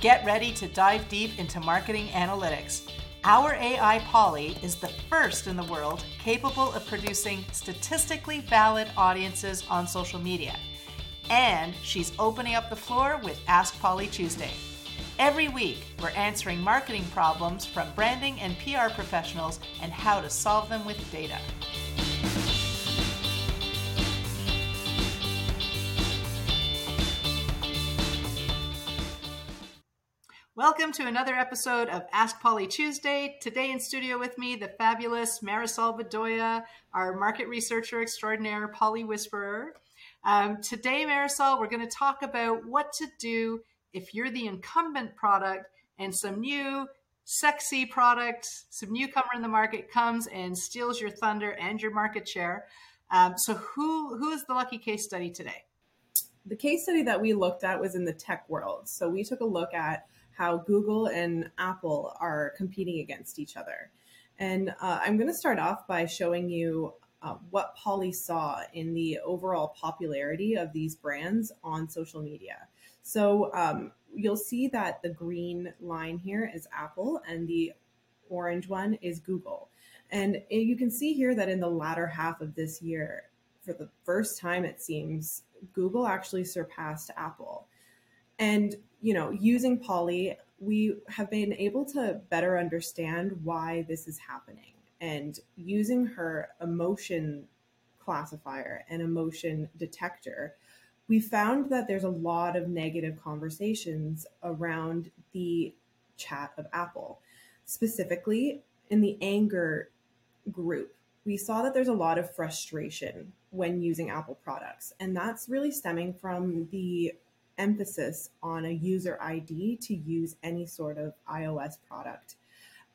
Get ready to dive deep into marketing analytics. Our AI Polly is the first in the world capable of producing statistically valid audiences on social media. And she's opening up the floor with Ask Polly Tuesday. Every week, we're answering marketing problems from branding and PR professionals and how to solve them with data. Welcome to another episode of Ask Polly Tuesday. Today in studio with me, the fabulous Marisol Bedoya, our market researcher extraordinaire, Polly Whisperer. Um, today, Marisol, we're going to talk about what to do if you're the incumbent product and some new sexy product, some newcomer in the market comes and steals your thunder and your market share. Um, so, who who is the lucky case study today? The case study that we looked at was in the tech world. So we took a look at how Google and Apple are competing against each other. And uh, I'm going to start off by showing you uh, what Polly saw in the overall popularity of these brands on social media. So um, you'll see that the green line here is Apple and the orange one is Google. And you can see here that in the latter half of this year, for the first time, it seems, Google actually surpassed Apple. And you know, using Polly, we have been able to better understand why this is happening. And using her emotion classifier and emotion detector, we found that there's a lot of negative conversations around the chat of Apple. Specifically, in the anger group, we saw that there's a lot of frustration when using Apple products. And that's really stemming from the emphasis on a user ID to use any sort of iOS product.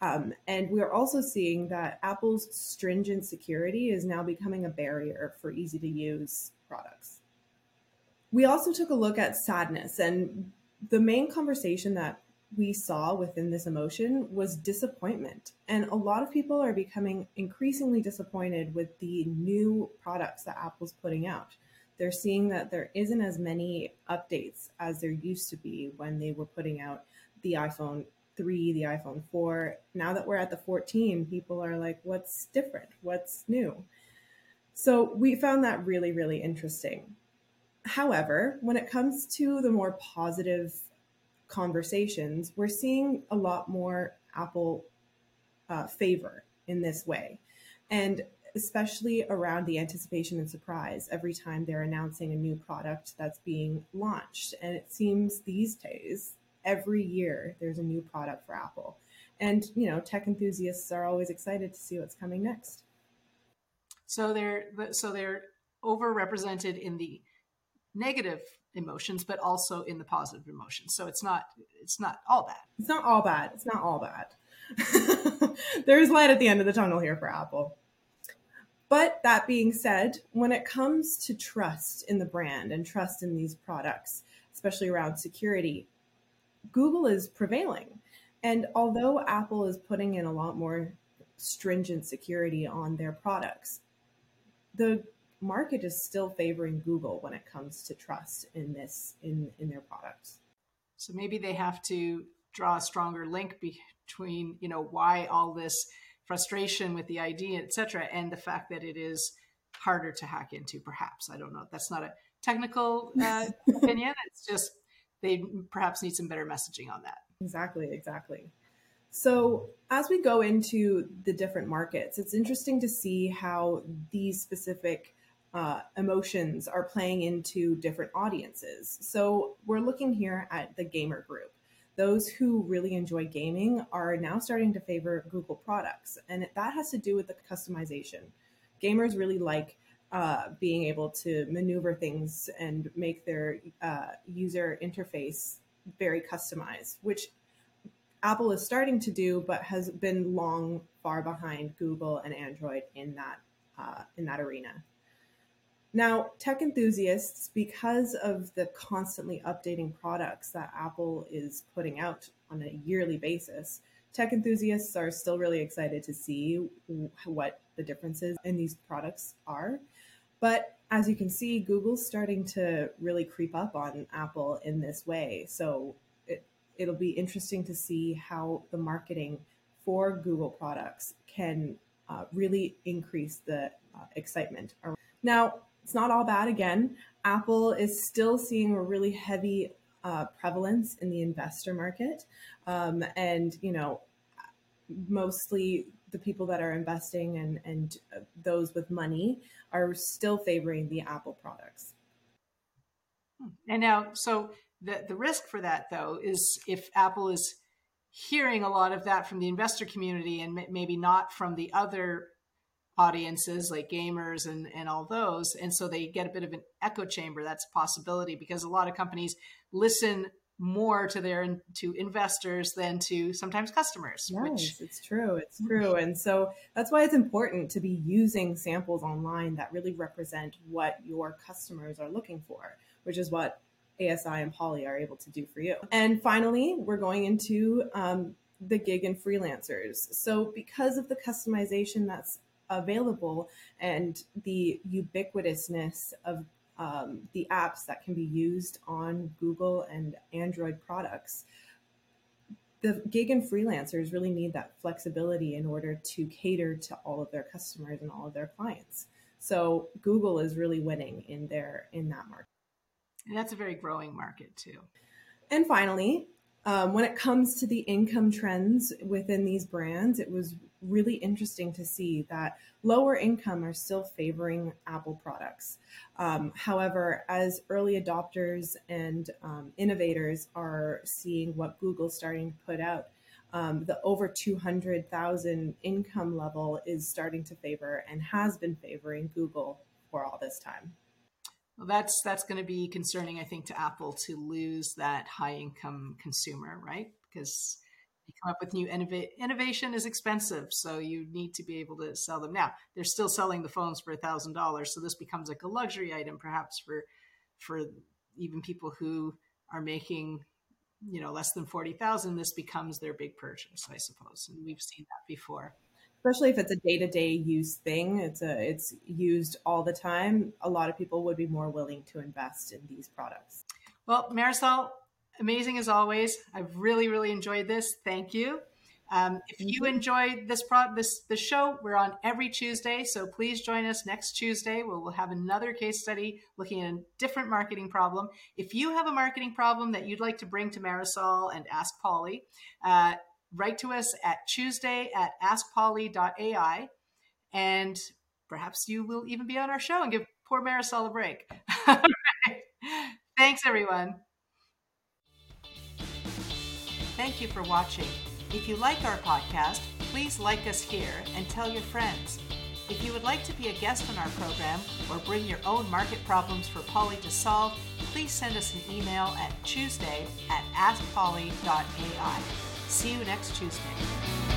Um, and we're also seeing that Apple's stringent security is now becoming a barrier for easy to use products. We also took a look at sadness, and the main conversation that we saw within this emotion was disappointment. And a lot of people are becoming increasingly disappointed with the new products that Apple's putting out they're seeing that there isn't as many updates as there used to be when they were putting out the iPhone 3, the iPhone 4. Now that we're at the 14, people are like, what's different? What's new? So we found that really, really interesting. However, when it comes to the more positive conversations, we're seeing a lot more Apple uh, favor in this way. And especially around the anticipation and surprise every time they're announcing a new product that's being launched. And it seems these days, every year, there's a new product for Apple. And, you know, tech enthusiasts are always excited to see what's coming next. So they're so they're overrepresented in the negative emotions, but also in the positive emotions. So it's not it's not all bad. It's not all bad. It's not all bad. There's light at the end of the tunnel here for Apple. But that being said, when it comes to trust in the brand and trust in these products, especially around security, Google is prevailing. And although Apple is putting in a lot more stringent security on their products, the market is still favoring Google when it comes to trust in this in in their products. So maybe they have to draw a stronger link between, you know, why all this frustration with the ID, etc., and the fact that it is harder to hack into. Perhaps I don't know. That's not a technical uh, opinion. It's just they perhaps need some better messaging on that. Exactly. Exactly. So, as we go into the different markets, it's interesting to see how these specific uh, emotions are playing into different audiences. So, we're looking here at the gamer group those who really enjoy gaming are now starting to favor Google products. And that has to do with the customization. Gamers really like uh, being able to maneuver things and make their uh, user interface very customized, which Apple is starting to do, but has been long far behind Google and Android in that uh, in that arena. Now, tech enthusiasts, because of the constantly updating products that Apple is putting out on a yearly basis, tech enthusiasts are still really excited to see what the differences in these products are. But as you can see, Google's starting to really creep up on Apple in this way. So it, it'll be interesting to see how the marketing for Google products can uh, really increase the uh, excitement. Now, it's not all bad again. Apple is still seeing a really heavy uh, prevalence in the investor market. Um, and, you know, mostly the people that are investing and, and uh, those with money are still favoring the Apple products. And now, so the, the risk for that, though, is if Apple is hearing a lot of that from the investor community and maybe not from the other audiences like gamers and, and all those. And so they get a bit of an echo chamber. That's a possibility because a lot of companies listen more to their to investors than to sometimes customers. Yes, which... it's true. It's true. And so that's why it's important to be using samples online that really represent what your customers are looking for, which is what ASI and Polly are able to do for you. And finally, we're going into um, the gig and freelancers. So because of the customization that's available and the ubiquitousness of um, the apps that can be used on Google and Android products. The gig and freelancers really need that flexibility in order to cater to all of their customers and all of their clients. So Google is really winning in their in that market. And that's a very growing market too. And finally, um, when it comes to the income trends within these brands, it was really interesting to see that lower income are still favoring Apple products. Um, however, as early adopters and um, innovators are seeing what Google's starting to put out, um, the over 200,000 income level is starting to favor and has been favoring Google for all this time. Well, that's that's going to be concerning, I think, to Apple to lose that high income consumer, right? Because you come up with new innov- innovation is expensive, so you need to be able to sell them. Now they're still selling the phones for a thousand dollars, so this becomes like a luxury item, perhaps for for even people who are making you know less than forty thousand. This becomes their big purchase, I suppose, and we've seen that before especially if it's a day-to-day use thing it's a it's used all the time a lot of people would be more willing to invest in these products well marisol amazing as always. I've really really enjoyed this. Thank you. Um, if you enjoyed this pro this the show we're on every tuesday so please join us next tuesday where we'll have another case study looking at a different marketing problem. If you have a marketing problem that you'd like to bring to marisol and ask polly uh, write to us at Tuesday at askpolly.ai, and perhaps you will even be on our show and give poor Marisol a break. Thanks, everyone. Thank you for watching. If you like our podcast, please like us here and tell your friends. If you would like to be a guest on our program or bring your own market problems for Polly to solve, please send us an email at tuesday at askpolly.ai. See you next Tuesday.